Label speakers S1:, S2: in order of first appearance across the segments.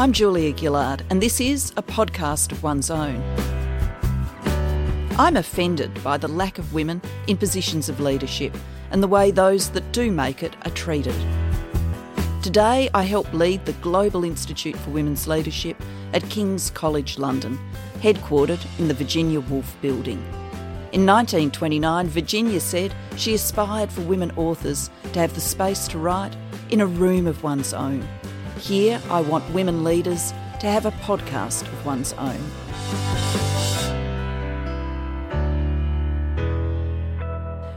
S1: I'm Julia Gillard, and this is a podcast of one's own. I'm offended by the lack of women in positions of leadership and the way those that do make it are treated. Today, I help lead the Global Institute for Women's Leadership at King's College London, headquartered in the Virginia Woolf Building. In 1929, Virginia said she aspired for women authors to have the space to write in a room of one's own. Here, I want women leaders to have a podcast of one's own.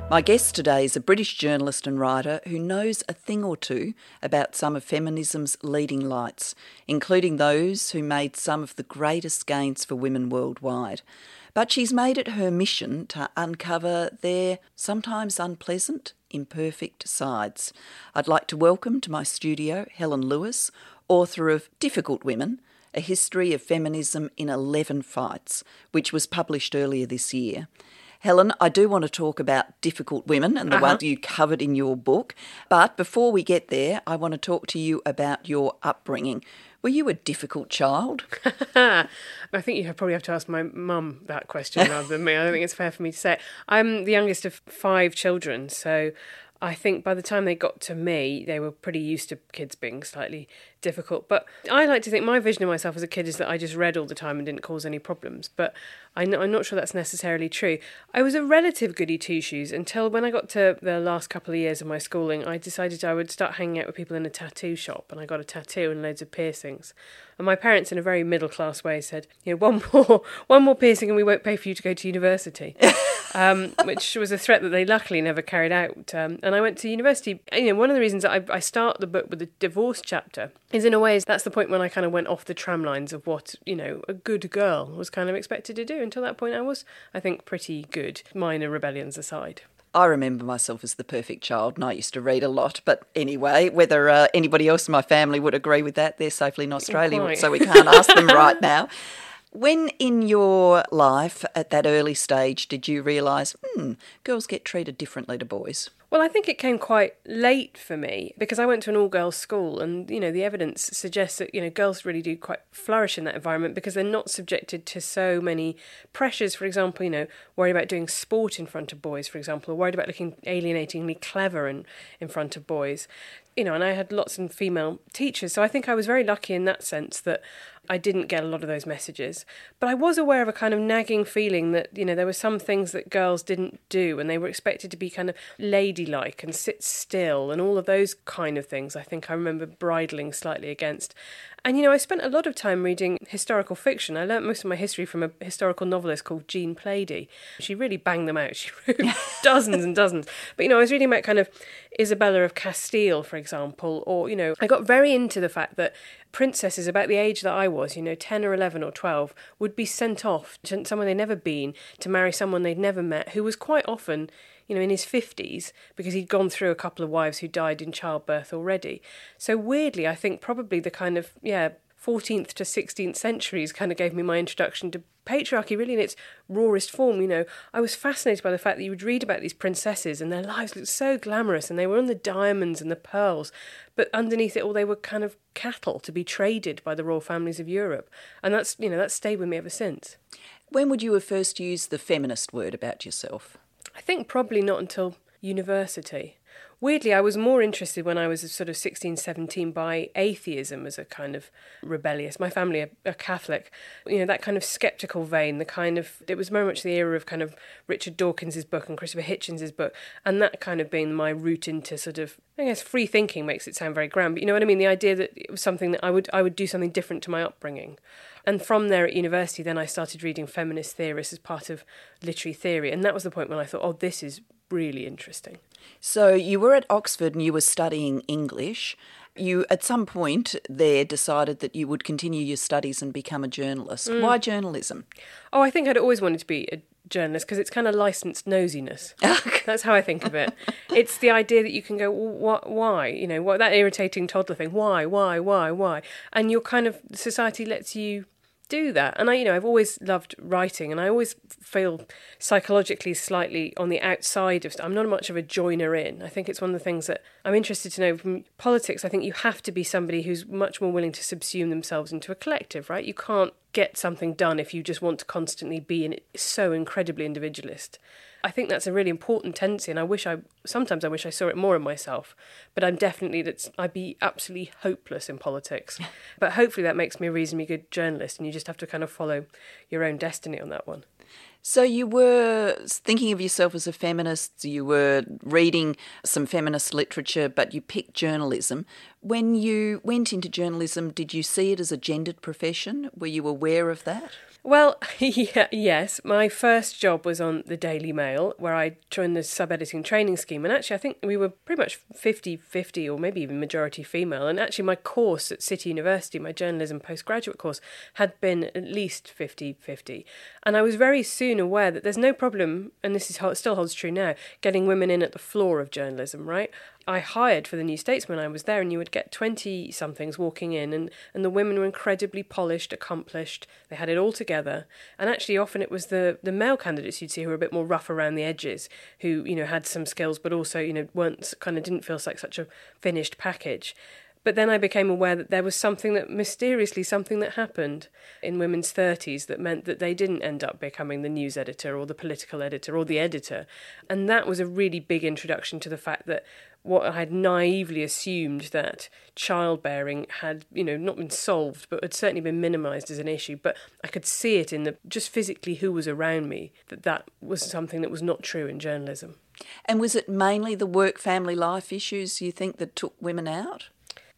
S1: My guest today is a British journalist and writer who knows a thing or two about some of feminism's leading lights, including those who made some of the greatest gains for women worldwide. But she's made it her mission to uncover their sometimes unpleasant, imperfect sides. I'd like to welcome to my studio Helen Lewis, author of Difficult Women A History of Feminism in 11 Fights, which was published earlier this year. Helen, I do want to talk about difficult women and the
S2: Uh-huh.
S1: one you covered in your book. But before we get there, I want to talk to you about your upbringing. Were you a difficult child?
S2: I think you probably have to ask my mum that question rather than me. I don't think it's fair for me to say. it. I'm the youngest of five children, so I think by the time they got to me, they were pretty used to kids being slightly difficult. But I like to think my vision of myself as a kid is that I just read all the time and didn't cause any problems. But I I'm not sure that's necessarily true. I was a relative goody two shoes until when I got to the last couple of years of my schooling, I decided I would start hanging out with people in a tattoo shop, and I got a tattoo and loads of piercings. And my parents, in a very middle class way, said, "You know, one more, one more piercing, and we won't pay for you to go to university." um, which was a threat that they luckily never carried out. Um, and I went to university. You know, one of the reasons that I, I start the book with a divorce chapter is, in a way, that's the point when I kind of went off the tram lines of what you know a good girl was kind of expected to do. Until that point, I was, I think, pretty good. Minor rebellions aside.
S1: I remember myself as the perfect child, and I used to read a lot. But anyway, whether uh, anybody else in my family would agree with that, they're safely in Australia,
S2: Quite.
S1: so we can't ask them right now. When in your life at that early stage did you realise, hmm, girls get treated differently to boys?
S2: Well, I think it came quite late for me because I went to an all girls school, and you know, the evidence suggests that you know, girls really do quite flourish in that environment because they're not subjected to so many pressures. For example, you know, worried about doing sport in front of boys, for example, or worried about looking alienatingly clever in, in front of boys. You know, and I had lots of female teachers, so I think I was very lucky in that sense that I didn't get a lot of those messages. But I was aware of a kind of nagging feeling that, you know, there were some things that girls didn't do and they were expected to be kind of ladylike and sit still and all of those kind of things. I think I remember bridling slightly against. And, you know, I spent a lot of time reading historical fiction. I learnt most of my history from a historical novelist called Jean Plaidy. She really banged them out. She wrote dozens and dozens. But, you know, I was reading about kind of Isabella of Castile, for example, or, you know, I got very into the fact that princesses about the age that I was, you know, 10 or 11 or 12, would be sent off to somewhere they'd never been to marry someone they'd never met who was quite often, you know, in his 50s because he'd gone through a couple of wives who died in childbirth already. So weirdly, I think probably the kind of, yeah, 14th to 16th centuries kind of gave me my introduction to patriarchy really in its rawest form you know i was fascinated by the fact that you would read about these princesses and their lives looked so glamorous and they were on the diamonds and the pearls but underneath it all they were kind of cattle to be traded by the royal families of europe and that's you know that's stayed with me ever since
S1: When would you have first used the feminist word about yourself?
S2: I think probably not until university, weirdly, I was more interested when I was sort of 16, 17 by atheism as a kind of rebellious. My family are, are Catholic, you know, that kind of skeptical vein, the kind of, it was very much the era of kind of Richard Dawkins' book and Christopher Hitchens' book, and that kind of being my route into sort of, I guess, free thinking makes it sound very grand, but you know what I mean? The idea that it was something that I would, I would do something different to my upbringing. And from there at university, then I started reading feminist theorists as part of literary theory. And that was the point when I thought, oh, this is really interesting.
S1: So you were at Oxford and you were studying English. You, at some point there, decided that you would continue your studies and become a journalist. Mm. Why journalism?
S2: Oh, I think I'd always wanted to be a journalist because it's kind of licensed nosiness. That's how I think of it. It's the idea that you can go, well, why? You know, what that irritating toddler thing. Why? Why? Why? Why? And your kind of society lets you do that. And I, you know, I've always loved writing, and I always feel psychologically slightly on the outside of. I'm not much of a joiner in. I think it's one of the things that I'm interested to know from politics. I think you have to be somebody who's much more willing to subsume themselves into a collective, right? You can't get something done if you just want to constantly be in it, so incredibly individualist. I think that's a really important tendency, and I wish I sometimes I wish I saw it more in myself. But I'm definitely that's I'd be absolutely hopeless in politics. but hopefully that makes me a reasonably good journalist, and you just have to kind of follow your own destiny on that one.
S1: So you were thinking of yourself as a feminist, you were reading some feminist literature, but you picked journalism. When you went into journalism, did you see it as a gendered profession? Were you aware of that?
S2: Well, yes. My first job was on the Daily Mail, where I joined the sub editing training scheme. And actually, I think we were pretty much 50 50 or maybe even majority female. And actually, my course at City University, my journalism postgraduate course, had been at least 50 50. And I was very soon aware that there's no problem, and this is still holds true now, getting women in at the floor of journalism, right? I hired for the New Statesman. I was there, and you would get 20 somethings walking in, and, and the women were incredibly polished, accomplished. They had it all together. And actually, often it was the, the male candidates you'd see who were a bit more rough around the edges, who, you know, had some skills, but also, you know, weren't kind of didn't feel like such a finished package. But then I became aware that there was something that mysteriously something that happened in women's 30s that meant that they didn't end up becoming the news editor or the political editor or the editor. And that was a really big introduction to the fact that what I had naively assumed that childbearing had, you know, not been solved, but had certainly been minimised as an issue. But I could see it in the just physically who was around me that that was something that was not true in journalism.
S1: And was it mainly the work family life issues you think that took women out?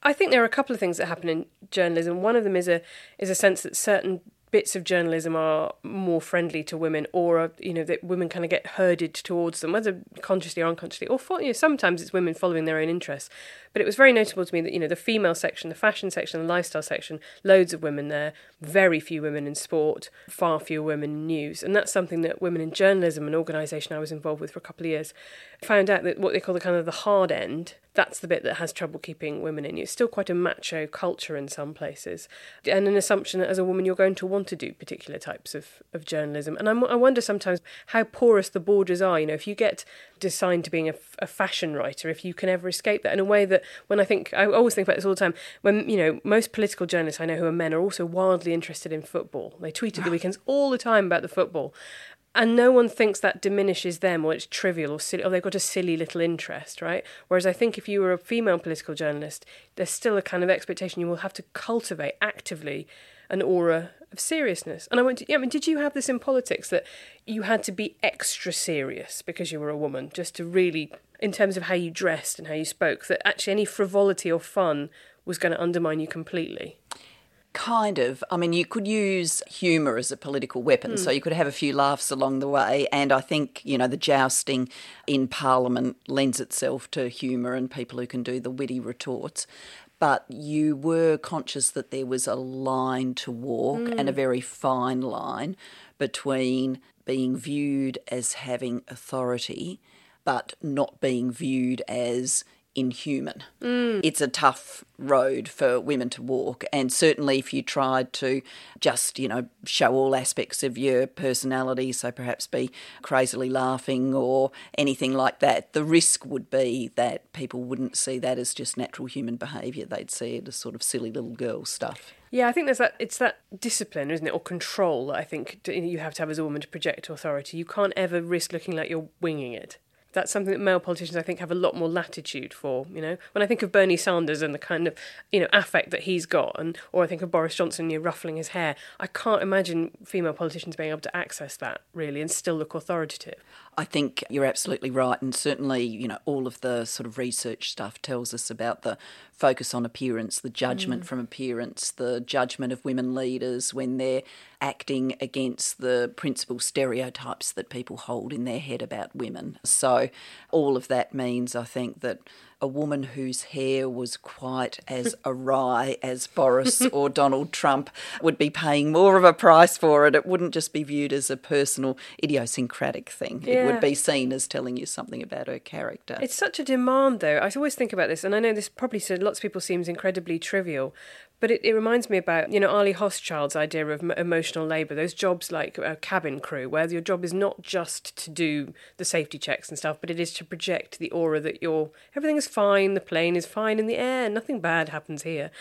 S2: I think there are a couple of things that happen in journalism. One of them is a is a sense that certain bits of journalism are more friendly to women, or are, you know that women kind of get herded towards them, whether consciously or unconsciously, or for, you know, sometimes it's women following their own interests. But it was very notable to me that you know the female section, the fashion section, the lifestyle section, loads of women there, very few women in sport, far fewer women in news, and that's something that women in journalism, an organisation I was involved with for a couple of years, found out that what they call the kind of the hard end that's the bit that has trouble keeping women in. It's still quite a macho culture in some places, and an assumption that as a woman you're going to want to do particular types of, of journalism. And I'm, i wonder sometimes how porous the borders are. You know, if you get designed to being a, a, fashion writer, if you can ever escape that in a way that when I think, I always think about this all the time, when, you know, most political journalists I know who are men are also wildly interested in football. They tweet at the weekends all the time about the football and no one thinks that diminishes them or it's trivial or silly or they've got a silly little interest right whereas i think if you were a female political journalist there's still a kind of expectation you will have to cultivate actively an aura of seriousness and i went to, yeah, i mean did you have this in politics that you had to be extra serious because you were a woman just to really in terms of how you dressed and how you spoke that actually any frivolity or fun was going to undermine you completely
S1: Kind of. I mean, you could use humour as a political weapon, mm. so you could have a few laughs along the way. And I think, you know, the jousting in Parliament lends itself to humour and people who can do the witty retorts. But you were conscious that there was a line to walk mm. and a very fine line between being viewed as having authority but not being viewed as inhuman. Mm. It's a tough road for women to walk. And certainly, if you tried to just, you know, show all aspects of your personality, so perhaps be crazily laughing or anything like that, the risk would be that people wouldn't see that as just natural human behaviour. They'd see it as sort of silly little girl stuff.
S2: Yeah, I think there's that. It's that discipline, isn't it, or control that I think you have to have as a woman to project authority. You can't ever risk looking like you're winging it That's something that male politicians, I think, have a lot more latitude for. You know, when I think of Bernie Sanders and the kind of you know affect that he's got, and or I think of Boris Johnson, you know, ruffling his hair, I can't imagine female politicians being able to access that really and still look authoritative.
S1: I think you're absolutely right, and certainly, you know, all of the sort of research stuff tells us about the focus on appearance, the judgment mm. from appearance, the judgment of women leaders when they're acting against the principal stereotypes that people hold in their head about women. So, all of that means, I think, that a woman whose hair was quite as awry as Boris or Donald Trump would be paying more of a price for it. It wouldn't just be viewed as a personal, idiosyncratic thing. Yeah. It would be seen as telling you something about her character.
S2: It's such a demand, though. I always think about this, and I know this probably to lots of people seems incredibly trivial, but it, it reminds me about, you know, Arlie Hochschild's idea of emotional labour, those jobs like a cabin crew, where your job is not just to do the safety checks and stuff, but it is to project the aura that you're, everything is fine, the plane is fine in the air, nothing bad happens here.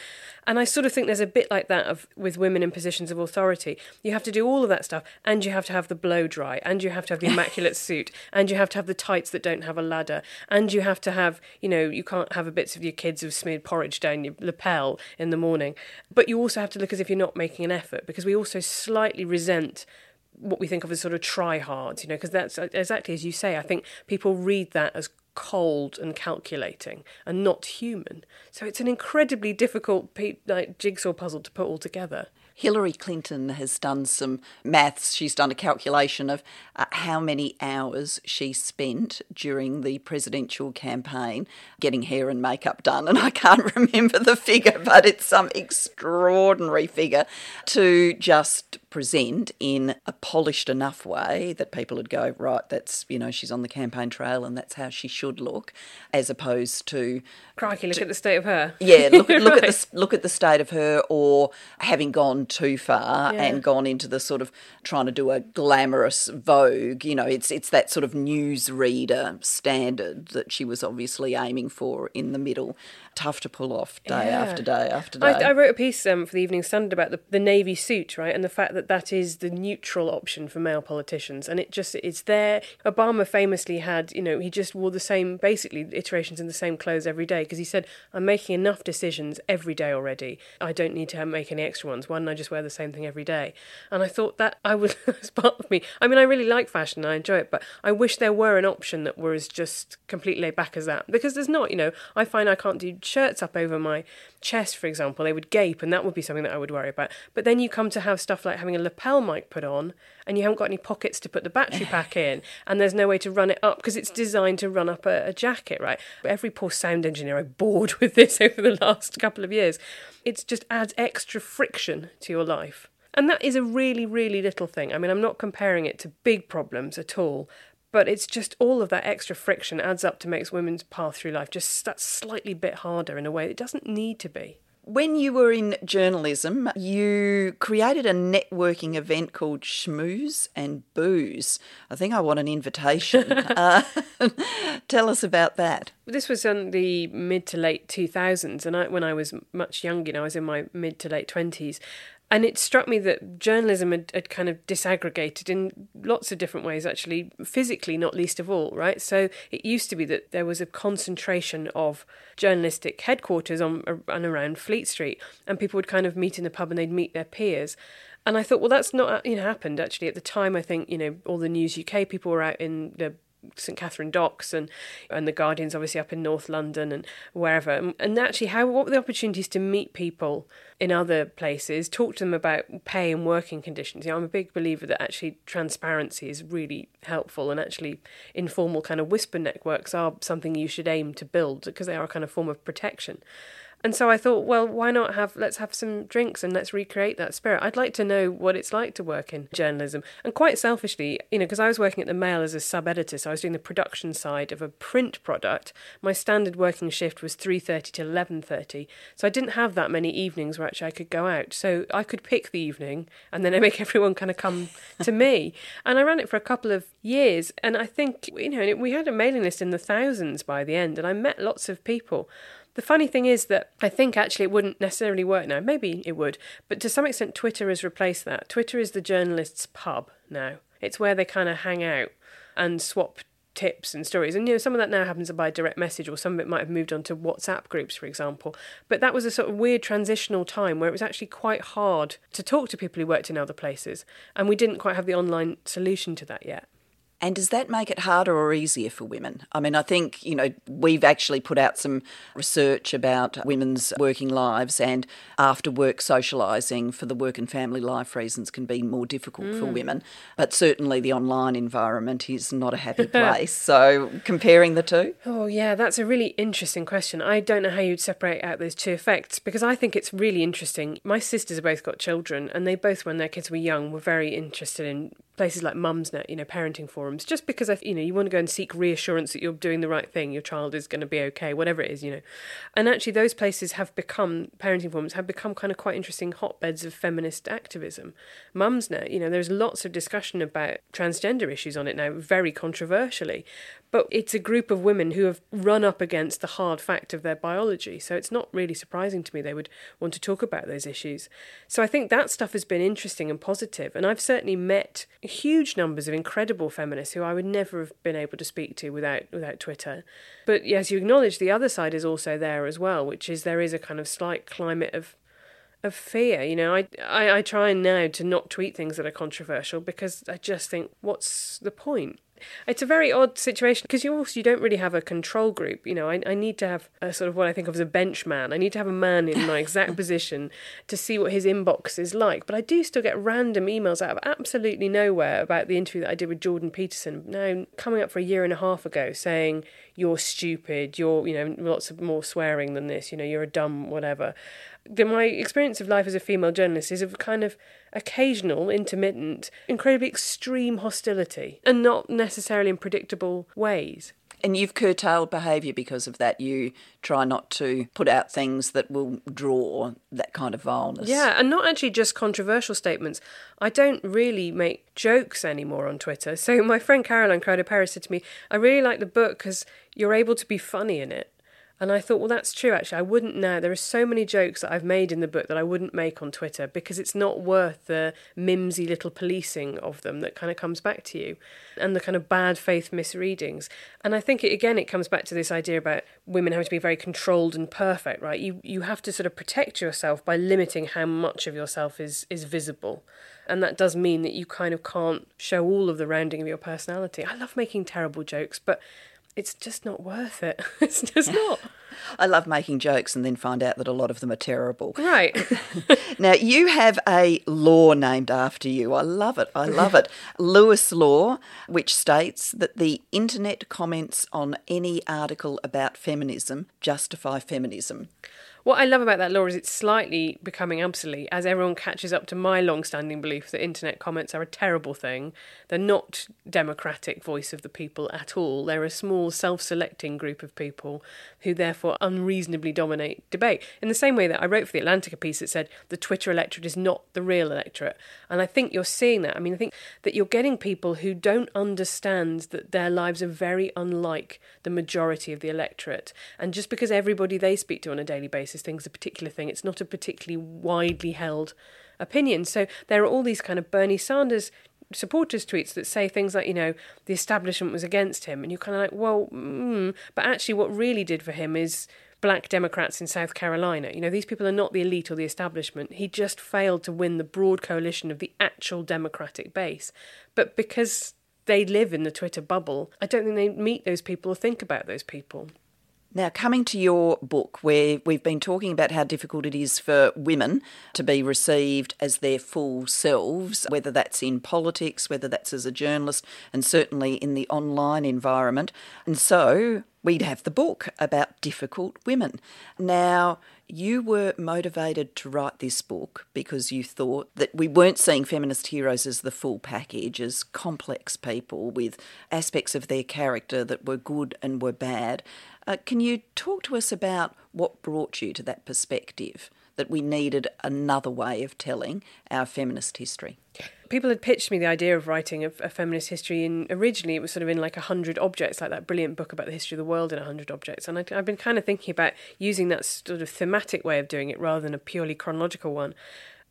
S2: And I sort of think there's a bit like that of with women in positions of authority. You have to do all of that stuff, and you have to have the blow dry, and you have to have the immaculate suit, and you have to have the tights that don't have a ladder, and you have to have, you know, you can't have a bits of your kids who've smeared porridge down your lapel in the morning But you also have to look as if you're not making an effort because we also slightly resent what we think of as sort of try hard, you know, because that's uh, exactly as you say. I think people read that as cold and calculating and not human. So it's an incredibly difficult like, jigsaw puzzle to put all together.
S1: Hillary Clinton has done some maths. She's done a calculation of uh, how many hours she spent during the presidential campaign getting hair and makeup done. And I can't remember the figure, but it's some extraordinary figure to just present in a polished enough way that people would go, right, that's, you know, she's on the campaign trail and that's how she should look, as opposed to.
S2: Crikey, look to, at the state of her.
S1: Yeah, look, look right. at the look at the state of her, or having gone too far yeah. and gone into the sort of trying to do a glamorous Vogue. You know, it's it's that sort of newsreader standard that she was obviously aiming for in the middle tough to pull off day yeah. after day after day.
S2: I, I wrote a piece um, for the Evening Standard about the, the navy suit, right, and the fact that that is the neutral option for male politicians, and it just it's there. Obama famously had, you know, he just wore the same, basically iterations in the same clothes every day because he said, "I'm making enough decisions every day already. I don't need to make any extra ones. Why don't I just wear the same thing every day?" And I thought that I would, as part of me. I mean, I really like fashion, I enjoy it, but I wish there were an option that was just completely laid back as that because there's not. You know, I find I can't do shirts up over my chest, for example, they would gape, and that would be something that I would worry about. But then you come to have stuff like having a lapel mic put on, and you haven't got any pockets to put the battery pack in, and there's no way to run it up because it's designed to run up a, a jacket, right? But every poor sound engineer I bored with this over the last couple of years. It just adds extra friction to your life. And that is a really, really little thing. I mean, I'm not comparing it to big problems at all, but it's just all of that extra friction adds up to makes women's path through life just that slightly bit harder in a way it doesn't need to be.
S1: When you were in journalism, you created a networking event called Schmooze and Booze. I think I want an invitation. uh, tell us about that.
S2: This was in the mid to late 2000s, and I, when I was much younger, you know, I was in my mid to late 20s, and it struck me that journalism had, had, kind of disaggregated in lots of different ways, actually, physically, not least of all, right? So it used to be that there was a concentration of journalistic headquarters on and around Fleet Street, and people would kind of meet in the pub and they'd meet their peers. And I thought, well, that's not uh, you know happened actually at the time. I think you know all the News UK people were out in the St Katharine Docks and and the Guardians obviously up in North London and wherever. And actually, how what were the opportunities to meet people in other places, talk to them about pay and working conditions? You know, I'm a big believer that actually transparency is really helpful, and actually informal kind of whisper networks are something you should aim to build because they are a kind of form of protection. And so I thought, well, why not have let's have some drinks and let's recreate that spirit. I'd like to know what it's like to work in journalism. And quite selfishly, you know, because I was working at the Mail as a sub editor, so I was doing the production side of a print product. My standard working shift was 3:30 to 11:30. So I didn't have that many evenings where actually I could go out. So I could pick the evening and then I make everyone kind of come to me. And I ran it for a couple of years and I think, you know, we had a mailing list in the thousands by the end and I met lots of people. The funny thing is that I think actually it wouldn't necessarily work now. Maybe it would, but to some extent, Twitter has replaced that. Twitter is the journalist's pub now. It's where they kind of hang out and swap tips and stories. And you know, some of that now happens by direct message, or some of it might have moved on to WhatsApp groups, for example. But that was a sort of weird transitional time where it was actually quite hard to talk to people who worked in other places, and we didn't quite have the online solution to that yet.
S1: And does that make it harder or easier for women? I mean, I think, you know, we've actually put out some research about women's working lives and after work socialising for the work and family life reasons can be more difficult mm. for women. But certainly the online environment is not a happy place. so comparing the two?
S2: Oh, yeah, that's a really interesting question. I don't know how you'd separate out those two effects because I think it's really interesting. My sisters have both got children and they both, when their kids were young, were very interested in places like Mumsnet, you know, parenting forums, just because you know, you want to go and seek reassurance that you're doing the right thing, your child is going to be okay, whatever it is, you know. And actually, those places have become parenting forums have become kind of quite interesting hotbeds of feminist activism. Mumsnet, you know, there's lots of discussion about transgender issues on it now, very controversially, but it's a group of women who have run up against the hard fact of their biology. So it's not really surprising to me they would want to talk about those issues. So I think that stuff has been interesting and positive. And I've certainly met huge numbers of incredible feminists who I would never have been able to speak to without without Twitter. But yes, you acknowledge, the other side is also there as well, which is there is a kind of slight climate of of fear. You know, I, I, I try now to not tweet things that are controversial because I just think, what's the point? It's a very odd situation because you also you don't really have a control group. You know, I, I need to have a sort of what I think of as a bench man. I need to have a man in my exact position to see what his inbox is like. But I do still get random emails out of absolutely nowhere about the interview that I did with Jordan Peterson. Now coming up for a year and a half ago, saying you're stupid, you're you know lots of more swearing than this. You know, you're a dumb whatever the, my experience of life as a female journalist is of kind of occasional, intermittent, incredibly extreme hostility, and not necessarily in predictable ways.
S1: And you've curtailed behaviour because of that. You try not to put out things that will draw that kind of vileness.
S2: Yeah, and not actually just controversial statements. I don't really make jokes anymore on Twitter. So my friend Caroline Criado Perez said to me, I really like the book because you're able to be funny in it. And I thought, well, that's true, actually. I wouldn't now. There are so many jokes that I've made in the book that I wouldn't make on Twitter because it's not worth the mimsy little policing of them that kind of comes back to you and the kind of bad faith misreadings. And I think, it, again, it comes back to this idea about women having to be very controlled and perfect, right? You, you have to sort of protect yourself by limiting how much of yourself is, is visible. And that does mean that you kind of can't show all of the rounding of your personality. I love making terrible jokes, but it's just not worth it. it's just not.
S1: I love making jokes and then find out that a lot of them are terrible.
S2: Right.
S1: now, you have a law named after you. I love it. I love it. Lewis Law, which states that the internet comments on any article about feminism justify feminism.
S2: What I love about that law is it's slightly becoming obsolete as everyone catches up to my long standing belief that internet comments are a terrible thing. They're not democratic voice of the people at all. They're a small self selecting group of people who therefore unreasonably dominate debate. In the same way that I wrote for the Atlantic a piece that said the Twitter electorate is not the real electorate. And I think you're seeing that. I mean, I think that you're getting people who don't understand that their lives are very unlike the majority of the electorate. And just because everybody they speak to on a daily basis thinks a particular thing, it's not a particularly widely held opinion. So there are all these kind of Bernie Sanders supporters tweets that say things like, you know, the establishment was against him, and you're kind of like, well, mm, but actually, what really did for him is black Democrats in South Carolina. You know, these people are not the elite or the establishment. He just failed to win the broad coalition of the actual Democratic base. But because they live in the Twitter bubble, I don't think they meet those people or think about those people.
S1: Now, coming to your book, where we've been talking about how difficult it is for women to be received as their full selves, whether that's in politics, whether that's as a journalist, and certainly in the online environment. And so we'd have the book about difficult women. Now, you were motivated to write this book because you thought that we weren't seeing feminist heroes as the full package, as complex people with aspects of their character that were good and were bad. Uh, can you talk to us about what brought you to that perspective that we needed another way of telling our feminist history?
S2: People had pitched me the idea of writing a, a feminist history, and originally it was sort of in like a hundred objects, like that brilliant book about the history of the world in a hundred objects. And I, I've been kind of thinking about using that sort of thematic way of doing it rather than a purely chronological one.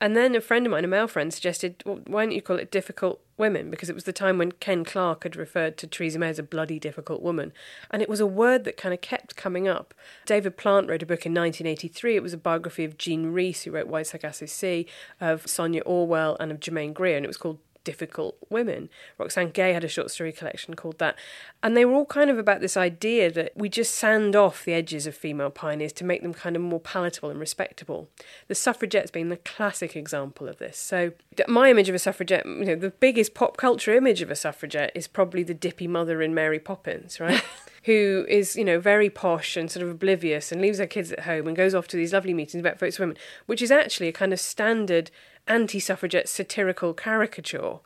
S2: And then a friend of mine, a male friend, suggested, well, why don't you call it difficult women? Because it was the time when Ken Clarke had referred to Theresa May as a bloody difficult woman. And it was a word that kind of kept coming up. David Plante wrote a book in 1983. It was a biography of Jean Rhys, who wrote Wide Sargasso Sea, of Sonia Orwell, and of Germaine Greer. And it was called difficult women. Roxane Gay had a short story collection called that. And they were all kind of about this idea that we just sand off the edges of female pioneers to make them kind of more palatable and respectable. The suffragettes being the classic example of this. So my image of a suffragette, you know, the biggest pop culture image of a suffragette is probably the dippy mother in Mary Poppins, right? who is, you know, very posh and sort of oblivious and leaves her kids at home and goes off to these lovely meetings about votes for women, which is actually a kind of standard anti suffragette satirical caricature.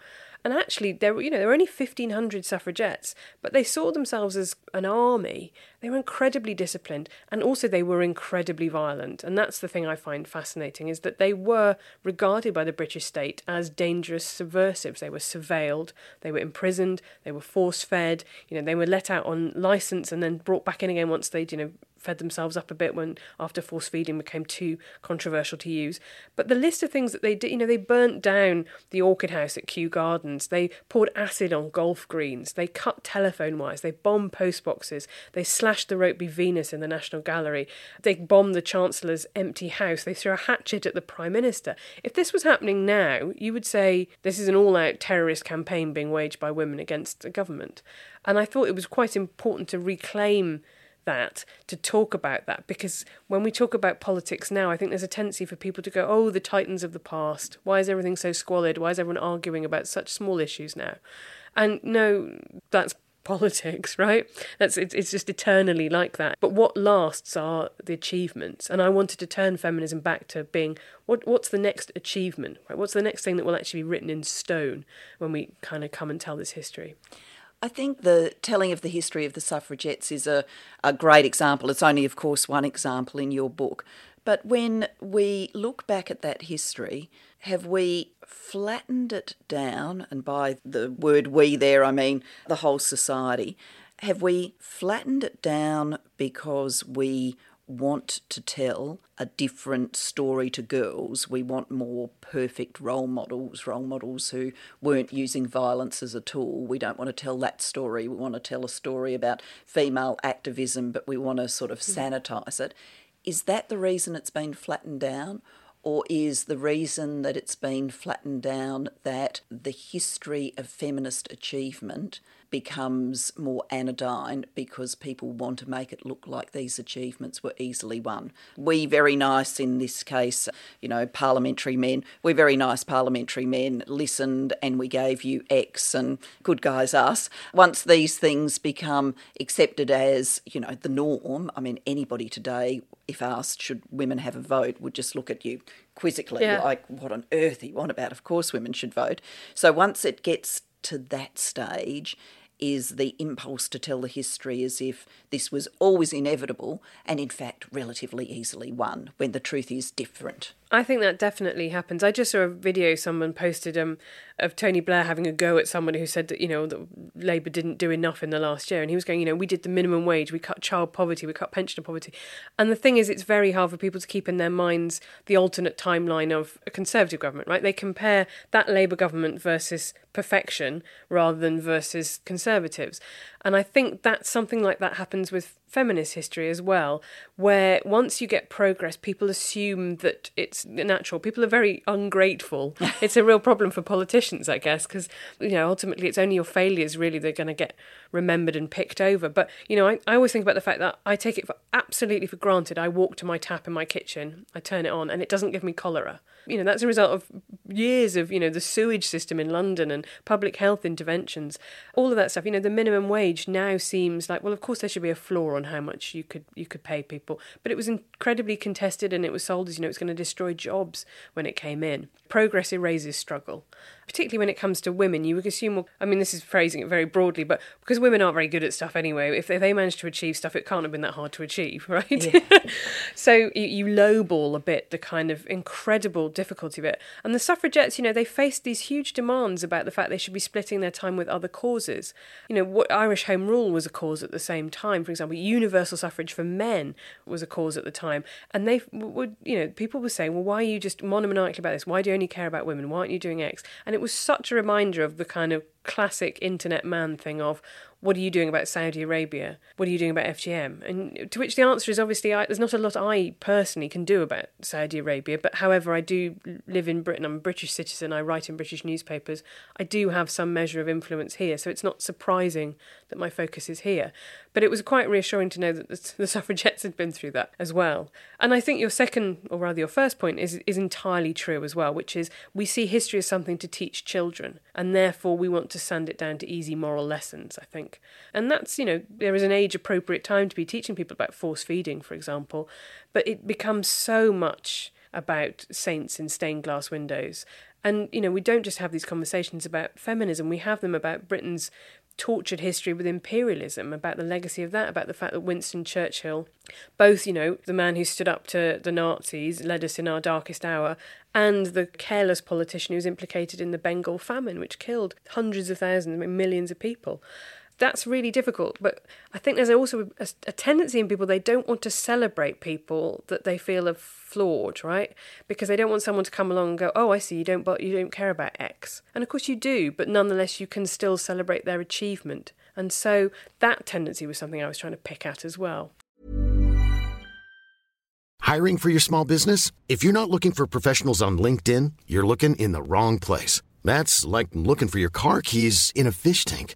S2: And actually, there were, you know, there were only 1,500 suffragettes, but they saw themselves as an army. They were incredibly disciplined, and also they were incredibly violent. And that's the thing I find fascinating is that they were regarded by the British state as dangerous subversives. They were surveilled, they were imprisoned, they were force fed. You know, they were let out on license and then brought back in again once they'd, you know, fed themselves up a bit when after force feeding became too controversial to use. But the list of things that they did, you know, they burnt down the orchid house at Kew Gardens, they poured acid on golf greens, they cut telephone wires, they bombed post boxes, they slashed the Rokeby Venus in the National Gallery, they bombed the Chancellor's empty house, they threw a hatchet at the Prime Minister. If this was happening now, you would say this is an all out terrorist campaign being waged by women against the government. And I thought it was quite important to reclaim that, to talk about that, because when we talk about politics now, I think there's a tendency for people to go, oh, the titans of the past. Why is everything so squalid? Why is everyone arguing about such small issues now? And no, that's politics, right? That's it's, just eternally like that. But what lasts are the achievements, and I wanted to turn feminism back to being what what's the next achievement, right? What's the next thing that will actually be written in stone when we kind of come and tell this history?
S1: I think the telling of the history of the suffragettes is a, a great example. It's only, of course, one example in your book. But when we look back at that history, have we flattened it down? And by the word we there, I mean the whole society. Have we flattened it down because we want to tell a different story to girls. We want more perfect role models, role models who weren't using violence as a tool. We don't want to tell that story. We want to tell a story about female activism, but we want to sort of hmm. sanitize it. Is that the reason it's been flattened down? Or is the reason that it's been flattened down that the history of feminist achievement becomes more anodyne because people want to make it look like these achievements were easily won. We very nice in this case, you know, parliamentary men, we're very nice parliamentary men listened and we gave you X and good guys us. Once these things become accepted as, you know, the norm, I mean anybody today if asked should women have a vote would just look at you quizzically yeah. like what on earth are you on about of course women should vote so once it gets to that stage is the impulse to tell the history as if this was always inevitable and in fact relatively easily won when the truth is different.
S2: I think that definitely happens. I just saw a video someone posted um, of Tony Blair having a go at someone who said that, you know, that Labour didn't do enough in the last year. And he was going, you know, we did the minimum wage, we cut child poverty, we cut pensioner poverty. And the thing is, it's very hard for people to keep in their minds the alternate timeline of a Conservative government, right? They compare that Labour government versus perfection rather than versus Conservatives. And I think that something like that happens with feminist history as well, where once you get progress, people assume that it's natural. People are very ungrateful. it's a real problem for politicians, I guess, because you know ultimately it's only your failures really that are going to get remembered and picked over. But you know, I, I always think about the fact that I take it for absolutely for granted. I walk to my tap in my kitchen, I turn it on, and it doesn't give me cholera. You know, that's a result of years of you know the sewage system in London and public health interventions, all of that stuff. You know, the minimum wage now seems like well, of course there should be a floor on how much you could you could pay people. But it was incredibly contested, and it was sold as you know it's going to destroy jobs when it came in. Progress erases struggle, particularly when it comes to women. You would assume, well, I mean, this is phrasing it very broadly, but because women aren't very good at stuff anyway, if they, if they manage to achieve stuff, it can't have been that hard to achieve, right? Yeah. so you, you lowball a bit the kind of incredible difficulty of it. And the suffragettes, you know, they faced these huge demands about the fact they should be splitting their time with other causes. You know, what Irish Home Rule was a cause at the same time. For example, universal suffrage for men was a cause at the time. And they would, you know, people were saying, well, why are you just monomaniacal about this? Why do you only care about women? Why aren't you doing X? And it was such a reminder of the kind of classic internet man thing of what are you doing about Saudi Arabia? What are you doing about FGM? And to which the answer is obviously I, there's not a lot I personally can do about Saudi Arabia. But however, I do live in Britain. I'm a British citizen. I write in British newspapers. I do have some measure of influence here. So it's not surprising that my focus is here. But it was quite reassuring to know that the, the suffragettes had been through that as well. And I think your second, or rather your first point, is is entirely true as well, which is we see history as something to teach children, and therefore we want to sand it down to easy moral lessons. I think. And that's, you know, there is an age appropriate time to be teaching people about force feeding, for example, but it becomes so much about saints in stained glass windows. And, you know, we don't just have these conversations about feminism, we have them about Britain's tortured history with imperialism, about the legacy of that, about the fact that Winston Churchill, both, you know, the man who stood up to the Nazis, led us in our darkest hour, and the careless politician who was implicated in the Bengal famine, which killed hundreds of thousands, millions of people that's really difficult. But I think there's also a, a, tendency in people they don't want to celebrate people that they feel are flawed, right? Because they don't want someone to come along and go, "Oh, I see you don't, but you don't care about X." And of course you do, but nonetheless you can still celebrate their achievement. And so that tendency was something I was trying to pick at as well.
S3: Hiring for your small business? If you're not looking for professionals on LinkedIn, you're looking in the wrong place. That's like looking for your car keys in a fish tank.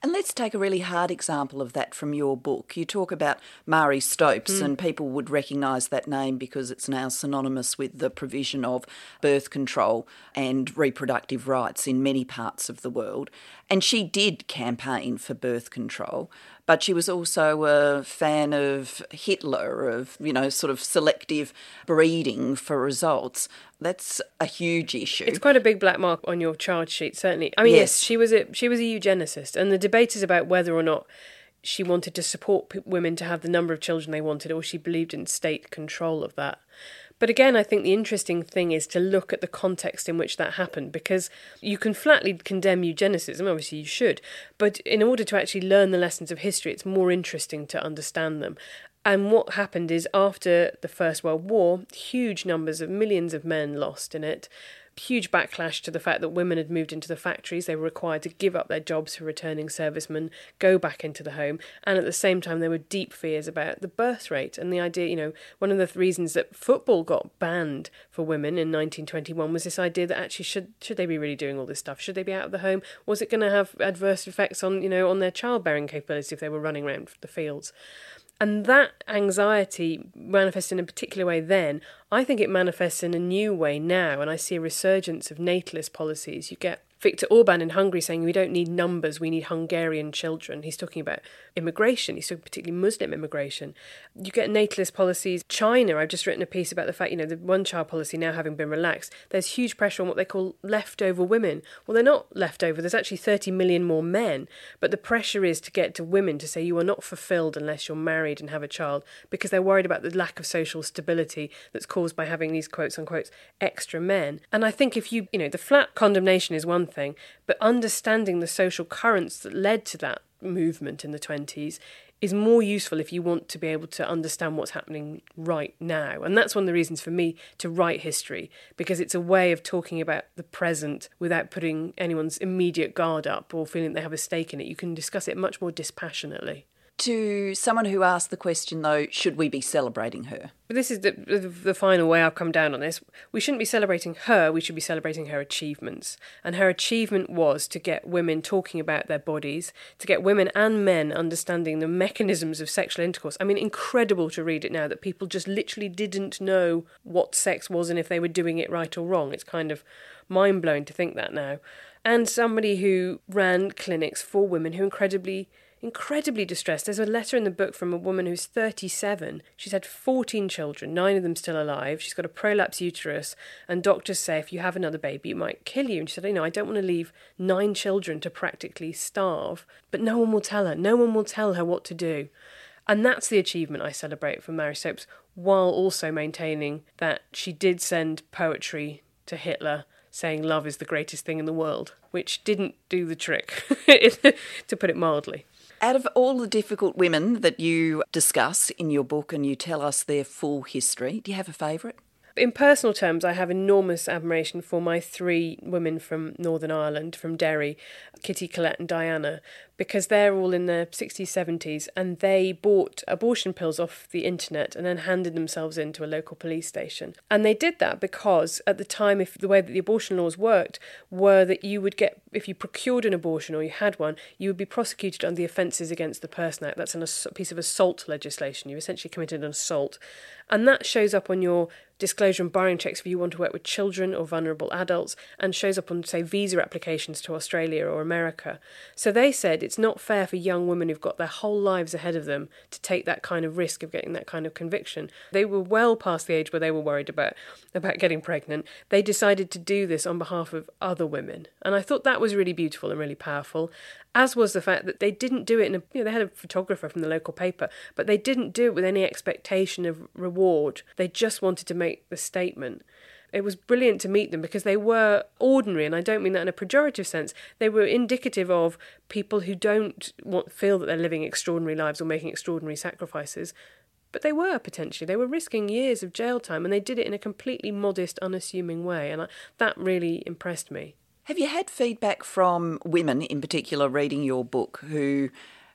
S1: And let's take a really hard example of that from your book. You talk about Marie Stopes, mm. and people would recognise that name because it's now synonymous with the provision of birth control and reproductive rights in many parts of the world. And she did campaign for birth control, but she was also a fan of Hitler, of, you know, sort of selective breeding for results. That's a huge issue.
S2: It's quite a big black mark on your charge sheet, certainly. I mean, yes, yes she was a she was a eugenicist, and the debate is about whether or not she wanted to support p- women to have the number of children they wanted, or she believed in state control of that. But again, I think the interesting thing is to look at the context in which that happened because you can flatly condemn eugenicism, obviously you should, but in order to actually learn the lessons of history, it's more interesting to understand them. And what happened is after the First World War, huge numbers of millions of men lost in it huge backlash to the fact that women had moved into the factories. They were required to give up their jobs for returning servicemen, go back into the home, and at the same time, there were deep fears about the birth rate and the idea. You know, one of the reasons that football got banned for women in 1921 was this idea that actually should should they be really doing all this stuff? Should they be out of the home? Was it going to have adverse effects on you know on their childbearing capability if they were running around the fields? And that anxiety manifests in a particular way then. I think it manifests in a new way now, and I see a resurgence of natalist policies. You get Viktor Orban in Hungary saying we don't need numbers, we need Hungarian children. He's talking about immigration, he's talking particularly Muslim immigration. You get natalist policies. China, I've just written a piece about the fact, you know, the one child policy now having been relaxed, there's huge pressure on what they call leftover women. Well, they're not leftover, there's actually 30 million more men, but the pressure is to get to women to say you are not fulfilled unless you're married and have a child because they're worried about the lack of social stability that's caused by having these quotes unquote extra men. And I think if you, you know, the flat condemnation is one thing, but understanding the social currents that led to that movement in the 20s is more useful if you want to be able to understand what's happening right now. And that's one of the reasons for me to write history, because it's a way of talking about the present without putting anyone's immediate guard up or feeling they have a stake in it. You can discuss it much more dispassionately
S1: to someone who asked the question, though, should we be celebrating her?
S2: This is the, the, the final way I've come down on this. We shouldn't be celebrating her, we should be celebrating her achievements. And her achievement was to get women talking about their bodies, to get women and men understanding the mechanisms of sexual intercourse. I mean, incredible to read it now that people just literally didn't know what sex was and if they were doing it right or wrong. It's kind of mind blowing to think that now. and somebody who ran clinics for women who incredibly incredibly distressed. There's a letter in the book from a woman who's 37. She's had 14 children, nine of them still alive. She's got a prolapse uterus, and doctors say if you have another baby, it might kill you. And she said, You know, I don't want to leave nine children to practically starve. But no one will tell her. No one will tell her what to do. And that's the achievement I celebrate for Marie Stopes, while also maintaining that she did send poetry to Hitler saying love is the greatest thing in the world, which didn't do the trick, to put it mildly.
S1: Out of all the difficult women that you discuss in your book and you tell us their full history, do you have a favourite?
S2: in personal terms, I have enormous admiration for my three women from Northern Ireland, from Derry, Kitty, Colette, and Diana, because they're all in their 60s, 70s, and they bought abortion pills off the internet and then handed themselves into a local police station. And they did that because at the time, if the way that the abortion laws worked were that you would get, if you procured an abortion or you had one, you would be prosecuted under the Offences Against the Person Act. That's an, a piece of assault legislation. You essentially committed an assault. And that shows up on your disclosure and background checks if you want to work with children or vulnerable adults, and shows up on, say, visa applications to Australia or America. So they said it's not fair for young women who've got their whole lives ahead of them to take that kind of risk of getting that kind of conviction. They were well past the age where they were worried about, about getting pregnant. They decided to do this on behalf of other women. And I thought that was really beautiful and really powerful as was the fact that they didn't do it in a you know they had a photographer from the local paper but they didn't do it with any expectation of reward they just wanted to make the statement it was brilliant to meet them because they were ordinary, and I don't mean that in a pejorative sense. They were indicative of people who don't want, feel that they're living extraordinary lives or making extraordinary sacrifices, but they were potentially. They were risking years of jail time, and they did it in a completely modest, unassuming way, and I, that really impressed me.
S1: Have you had feedback from women in particular reading your book who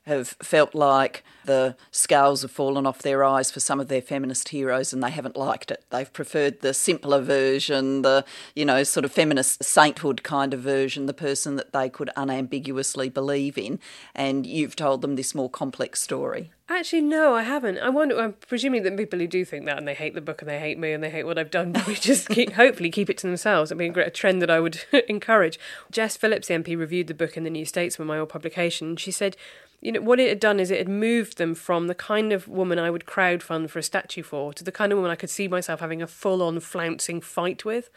S1: have felt like the scales have fallen off their eyes for some of their feminist heroes and they haven't liked it. They've preferred the simpler version, the, you know, sort of feminist sainthood kind of version, the person that they could unambiguously believe in. And you've told them this more complex story.
S2: Actually, no, I haven't. I wonder. I'm presuming that people who do think that and they hate the book and they hate me and they hate what I've done, we just keep, hopefully keep it to themselves. It'd a, trend that I would encourage. Jess Phillips, the MP, reviewed the book in the New Statesman, my old publication. She said, you know, what it had done is it had moved them from the kind of woman I would crowdfund for a statue for to the kind of woman I could see myself having a full-on flouncing fight with.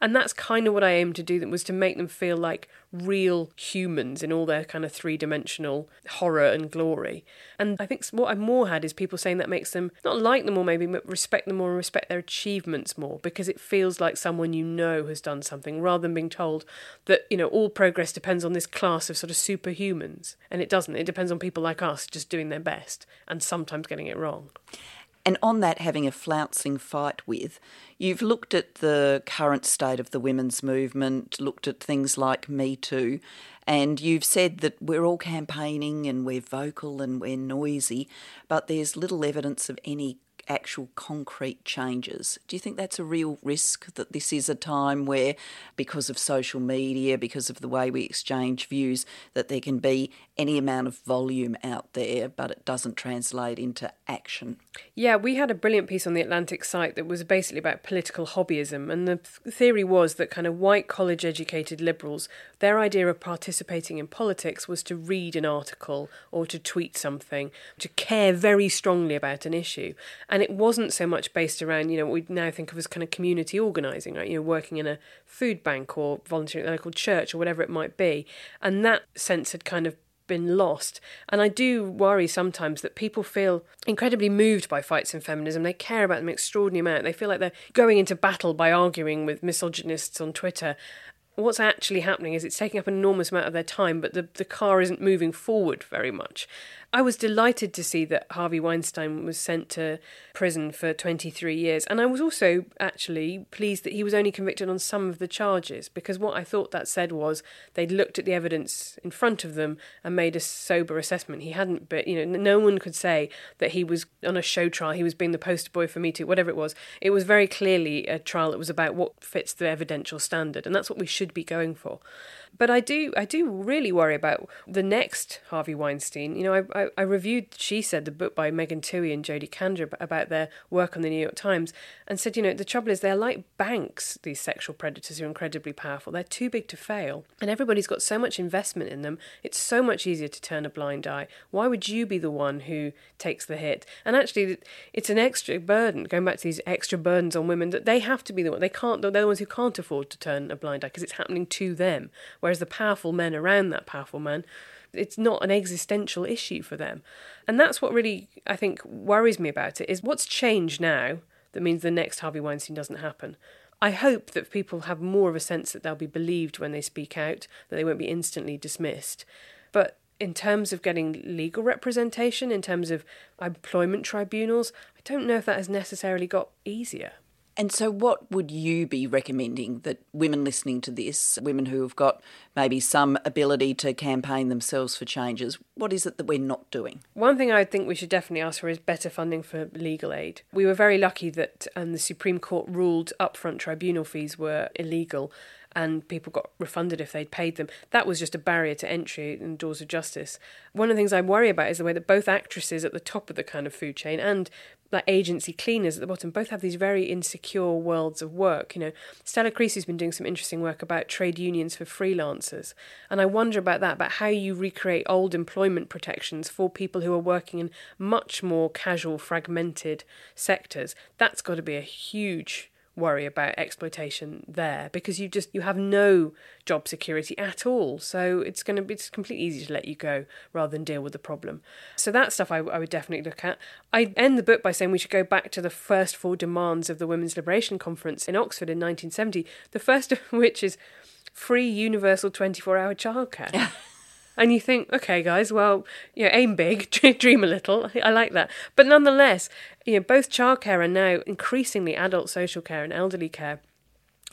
S2: And that's kind of what I aimed to do, was to make them feel like real humans in all their kind of three dimensional horror and glory. And I think what I've more had is people saying that makes them not like them more, maybe, but respect them more and respect their achievements more because it feels like someone you know has done something rather than being told that, you know, all progress depends on this class of sort of superhumans. And it doesn't. It depends on people like us just doing their best and sometimes getting it wrong.
S1: And on that, having a flouncing fight with, you've looked at the current state of the women's movement, looked at things like Me Too, and you've said that we're all campaigning and we're vocal and we're noisy, but there's little evidence of any actual concrete changes. Do you think that's a real risk that this is a time where, because of social media, because of the way we exchange views, that there can be any amount of volume out there, but it doesn't translate into action?
S2: Yeah, we had a brilliant piece on the Atlantic site that was basically about political hobbyism. And the theory was that kind of white college educated liberals, their idea of participating in politics was to read an article or to tweet something, to care very strongly about an issue. And it wasn't so much based around, you know, what we now think of as kind of community organising, right? You know, working in a food bank or volunteering at a local church or whatever it might be. And that sense had kind of been lost. And I do worry sometimes that people feel incredibly moved by fights in feminism. They care about them extraordinary amount. They feel like they're going into battle by arguing with misogynists on Twitter. What's actually happening is it's taking up an enormous amount of their time, but the, the car isn't moving forward very much. I was delighted to see that Harvey Weinstein was sent to prison for 23 years. And I was also actually pleased that he was only convicted on some of the charges because what I thought that said was they'd looked at the evidence in front of them and made a sober assessment. He hadn't, but you know, no one could say that he was on a show trial, he was being the poster boy for Me Too, whatever it was. It was very clearly a trial that was about what fits the evidential standard. And that's what we should be going for. But I do, I do really worry about the next Harvey Weinstein. You know, I, I I, reviewed, she said, the book by Megan Twohey and Jodi Kantor about their work on the New York Times and said, you know, the trouble is they're like banks, these sexual predators are incredibly powerful. They're too big to fail. And everybody's got so much investment in them, it's so much easier to turn a blind eye. Why would you be the one who takes the hit? And actually, it's an extra burden, going back to these extra burdens on women, that they have to be the one. They can't, they're the ones who can't afford to turn a blind eye because it's happening to them. Whereas the powerful men around that powerful man, it's not an existential issue for them. And that's what really, I think, worries me about it is what's changed now that means the next Harvey Weinstein doesn't happen. I hope that people have more of a sense that they'll be believed when they speak out, that they won't be instantly dismissed. But in terms of getting legal representation, in terms of employment tribunals, I don't know if that has necessarily got easier.
S1: And so, what would you be recommending that women listening to this, women who have got maybe some ability to campaign themselves for changes, what is it that we're not doing?
S2: One thing I think we should definitely ask for is better funding for legal aid. We were very lucky that um, the Supreme Court ruled upfront tribunal fees were illegal and people got refunded if they'd paid them. That was just a barrier to entry in doors of justice. One of the things I worry about is the way that both actresses at the top of the kind of food chain and like agency cleaners at the bottom both have these very insecure worlds of work. You know, Stella Creasy's been doing some interesting work about trade unions for freelancers, and I wonder about that, about how you recreate old employment protections for people who are working in much more casual, fragmented sectors. That's got to be a huge worry about exploitation there because you just you have no job security at all. So it's going to be it's completely easy to let you go rather than deal with the problem. So that stuff I, I would definitely look at. I end the book by saying we should go back to the first four demands of the women's liberation conference in oxford in 1970 the first of which is free universal 24 hour childcare and you think, okay, guys, well, you know, aim big, dream a little. I like that. But nonetheless, you know, both childcare and now increasingly adult social care and elderly care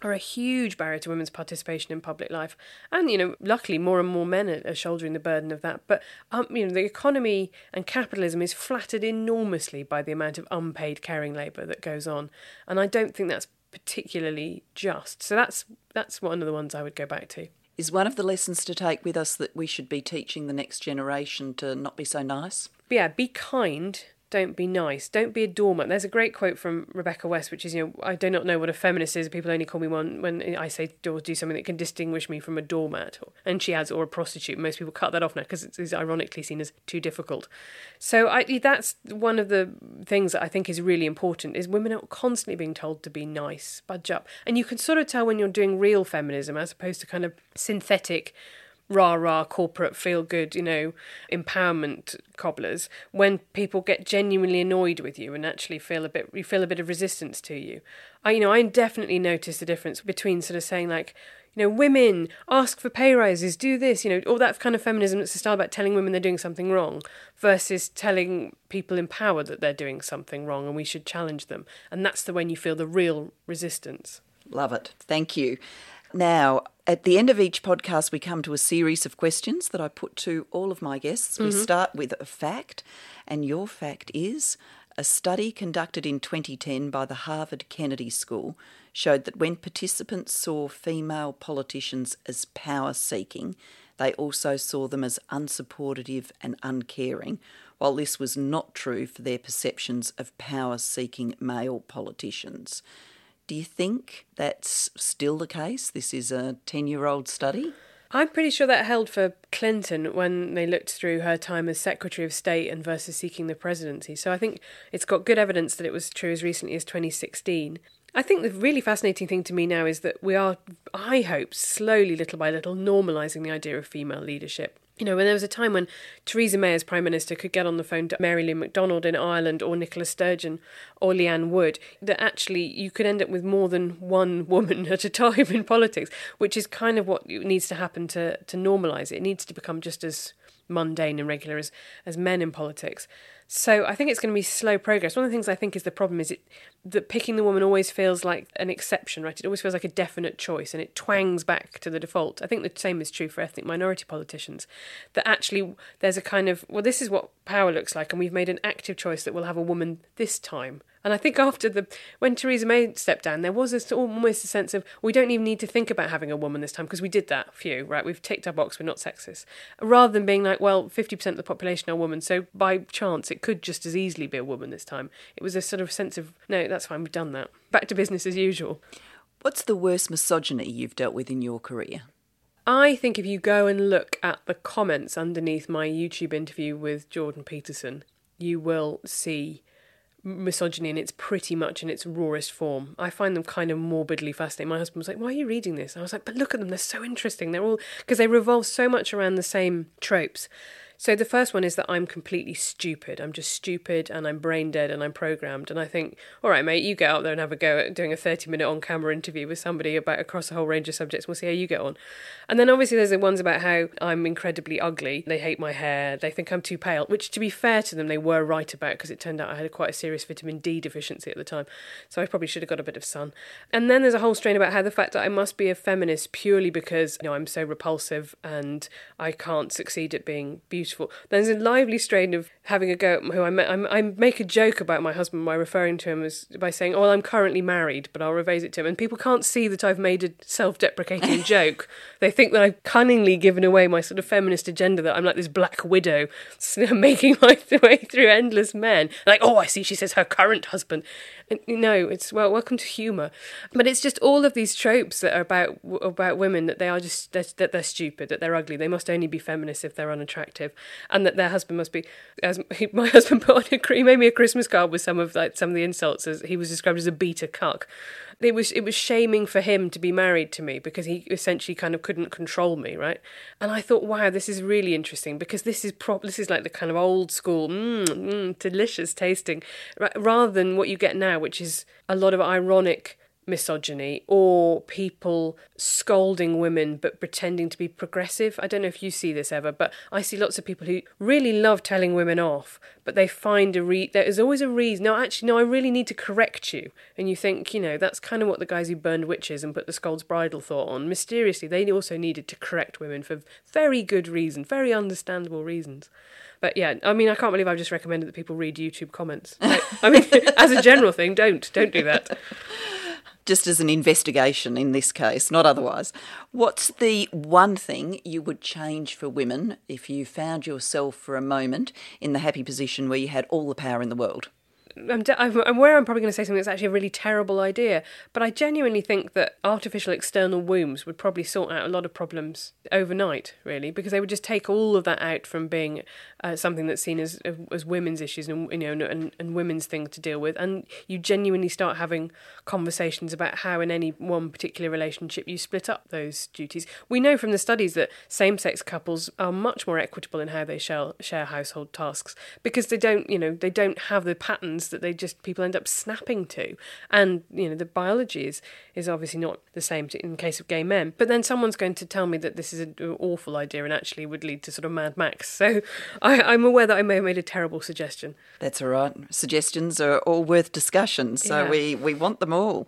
S2: are a huge barrier to women's participation in public life. And, you know, luckily more and more men are, shouldering the burden of that. But, um, you know, the economy and capitalism is flattered enormously by the amount of unpaid caring labour that goes on. And I don't think that's particularly just. So that's that's one of the ones I would go back to.
S1: Is one of the lessons to take with us that we should be teaching the next generation to not be so nice?
S2: Yeah, be kind don't be nice. Don't be a doormat. There's a great quote from Rebecca West, which is, you know, I do not know what a feminist is. People only call me one when I say do, do something that can distinguish me from a doormat. And she adds, or a prostitute. Most people cut that off now because it's ironically seen as too difficult. So I, that's one of the things that I think is really important is women are constantly being told to be nice, budge up. And you can sort of tell when you're doing real feminism as opposed to kind of synthetic rah rah corporate feel good, you know, empowerment cobblers when people get genuinely annoyed with you and actually feel a bit you feel a bit of resistance to you. I you know, I definitely notice the difference between sort of saying like you know, women ask for pay rises, do this, you know, all that kind of feminism that's a style about telling women they're doing something wrong versus telling people in power that they're doing something wrong and we should challenge them. And that's the when you feel the real resistance.
S1: Love it. Thank you. Now, at the end of each podcast, we come to a series of questions that I put to all of my guests. Mm-hmm. We start with a fact, and your fact is a study conducted in 2010 by the Harvard Kennedy School showed that when participants saw female politicians as power seeking, they also saw them as unsupportive and uncaring, while this was not true for their perceptions of power seeking male politicians. Do you think that's still the case? This is a 10 year old study?
S2: I'm pretty sure that held for Clinton when they looked through her time as Secretary of State and versus seeking the presidency. So I think it's got good evidence that it was true as recently as 2016. I think the really fascinating thing to me now is that we are, I hope, slowly, little by little, normalising the idea of female leadership. You know, when there was a time when Theresa May, as Prime Minister, could get on the phone to Mary Lou McDonald in Ireland or Nicola Sturgeon or Leanne Wood, that actually you could end up with more than one woman at a time in politics, which is kind of what needs to happen to, to normalise it. It needs to become just as mundane and regular as, as men in politics. So I think it's going to be slow progress. One of the things I think is the problem is it that picking the woman always feels like an exception, right? It always feels like a definite choice and it twangs back to the default. I think the same is true for ethnic minority politicians. That actually there's a kind of, well, this is what power looks like, and we've made an active choice that we'll have a woman this time. And I think after the when Theresa May stepped down, there was almost a sense of we don't even need to think about having a woman this time because we did that few right. We've ticked our box. We're not sexist. Rather than being like, well, fifty percent of the population are women, so by chance it could just as easily be a woman this time. It was a sort of sense of no, that's fine. We've done that. Back to business as usual.
S1: What's the worst misogyny you've dealt with in your career?
S2: I think if you go and look at the comments underneath my YouTube interview with Jordan Peterson, you will see misogyny and it's pretty much in its rawest form. I find them kind of morbidly fascinating. My husband was like, Why are you reading this? And I was like, But look at them, they're so interesting. They're all because they revolve so much around the same tropes. So the first one is that I'm completely stupid. I'm just stupid and I'm brain dead and I'm programmed. And I think, all right, mate, you get out there and have a go at doing a 30 minute on camera interview with somebody about across a whole range of subjects. We'll see how you get on. And then obviously there's the ones about how I'm incredibly ugly. They hate my hair. They think I'm too pale, which to be fair to them, they were right about because it turned out I had quite a serious vitamin D deficiency at the time. So I probably should have got a bit of sun. And then there's a whole strain about how the fact that I must be a feminist purely because you know I'm so repulsive and I can't succeed at being beautiful beautiful. There's a lively strain of having a go at who I met. I, make a joke about my husband by referring to him as by saying, "Oh, well, I'm currently married," but I'll revise it to him, and people can't see that I've made a self-deprecating joke. They think that I've cunningly given away my sort of feminist agenda that I'm like this black widow making my way through endless men. Like, oh, I see. She says her current husband. And, no, it's well, welcome to humour, but it's just all of these tropes that are about about women that they are just that they're, they're stupid, that they're ugly. They must only be feminists if they're unattractive, and that their husband must be. As he, my husband put on a he made me a Christmas card with some of like some of the insults as he was described as a beta cuck. It was it was shaming for him to be married to me because he essentially kind of couldn't control me, right? And I thought, wow, this is really interesting because this is prop this is like the kind of old school, mm, mm, delicious tasting, rather than what you get now, which is a lot of ironic misogyny or people scolding women but pretending to be progressive. I don't know if you see this ever, but I see lots of people who really love telling women off, but they find a re there is always a reason. No, actually, no, I really need to correct you. And you think, you know, that's kind of what the guys who burned witches and put the Scold's Bridle thought on. Mysteriously, they also needed to correct women for very good reason, very understandable reasons. But yeah, I mean, I can't believe I've just recommended that people read YouTube comments. I mean, as a general thing, don't don't do that
S1: just as an investigation in this case, not otherwise. What's the one thing you would change for women if you found yourself for a moment in the happy position where you had all the power in the world?
S2: I'm, I'm aware I'm probably going to say something that's actually a really terrible idea, but I genuinely think that artificial external wombs would probably sort out a lot of problems overnight, really, because they would just take all of that out from being uh, something that's seen as as women's issues and you know and, and women's things to deal with, and you genuinely start having conversations about how in any one particular relationship you split up those duties. We know from the studies that same-sex couples are much more equitable in how they share share household tasks because they don't you know they don't have the patterns that they just people end up snapping to. And you know the biology is is obviously not the same in the case of gay men. But then someone's going to tell me that this is an awful idea and actually would lead to sort of Mad Max. So I, I'm aware that I may have made a terrible suggestion.
S1: That's all right. Suggestions are all worth discussion, so yeah. we we want them all.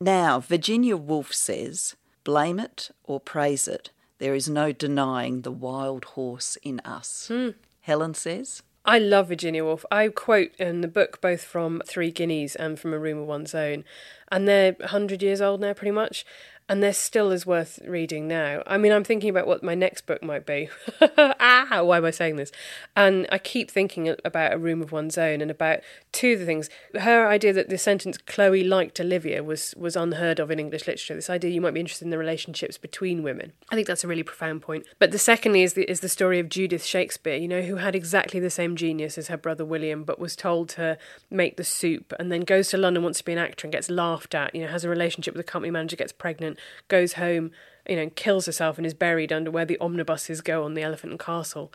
S1: Now Virginia Woolf says, "Blame it or praise it." There is no denying the wild horse in us. Hmm. Helen says,
S2: I love Virginia Woolf. I quote in the book both from Three Guineas and from A Room of One's Own, and they're 100 years old now, pretty much and they're still as worth reading now. I mean, I'm thinking about what my next book might be. ah, why am I saying this? And I keep thinking about A Room of One's Own and about two of the things. Her idea that the sentence Chloe liked Olivia was was unheard of in English literature. This idea you might be interested in the relationships between women. I think that's a really profound point. But the secondly is the is the story of Judith Shakespeare, you know, who had exactly the same genius as her brother William, but was told to make the soup and then goes to London, wants to be an actor and gets laughed at, you know, has a relationship with a company manager, gets pregnant goes home, you know, kills herself and is buried under where the omnibuses go on the Elephant and Castle.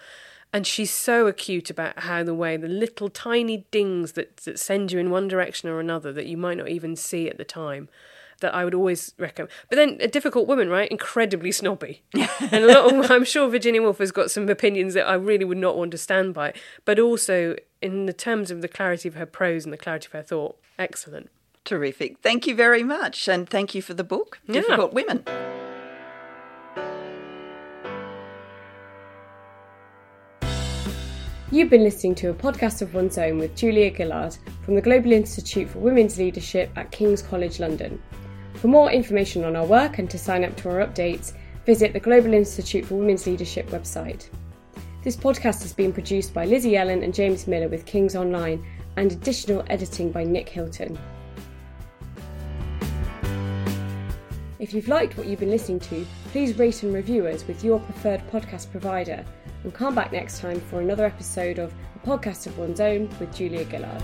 S2: And she's so acute about how the way the little tiny dings that, that send you in one direction or another that you might not even see at the time that I would always recommend. But then a difficult woman, right? Incredibly snobby, and a lot of, I'm sure Virginia Woolf has got some opinions that I really would not want to stand by. But also in the terms of the clarity of her prose and the clarity of her thought, excellent.
S1: Terrific. Thank you very much, and thank you for the book,
S2: Yeah.
S1: Difficult Women.
S4: You've been listening to a podcast of one's own with Julia Gillard from the Global Institute for Women's Leadership at King's College London. For more information on our work and to sign up to our updates, visit the Global Institute for Women's Leadership website. This podcast has been produced by Lizzie Ellen and James Miller with King's Online and additional editing by Nick Hilton. If you've liked what you've been listening to, please rate and review us with your preferred podcast provider and come back next time for another episode of A Podcast of One's Own with Julia Gillard.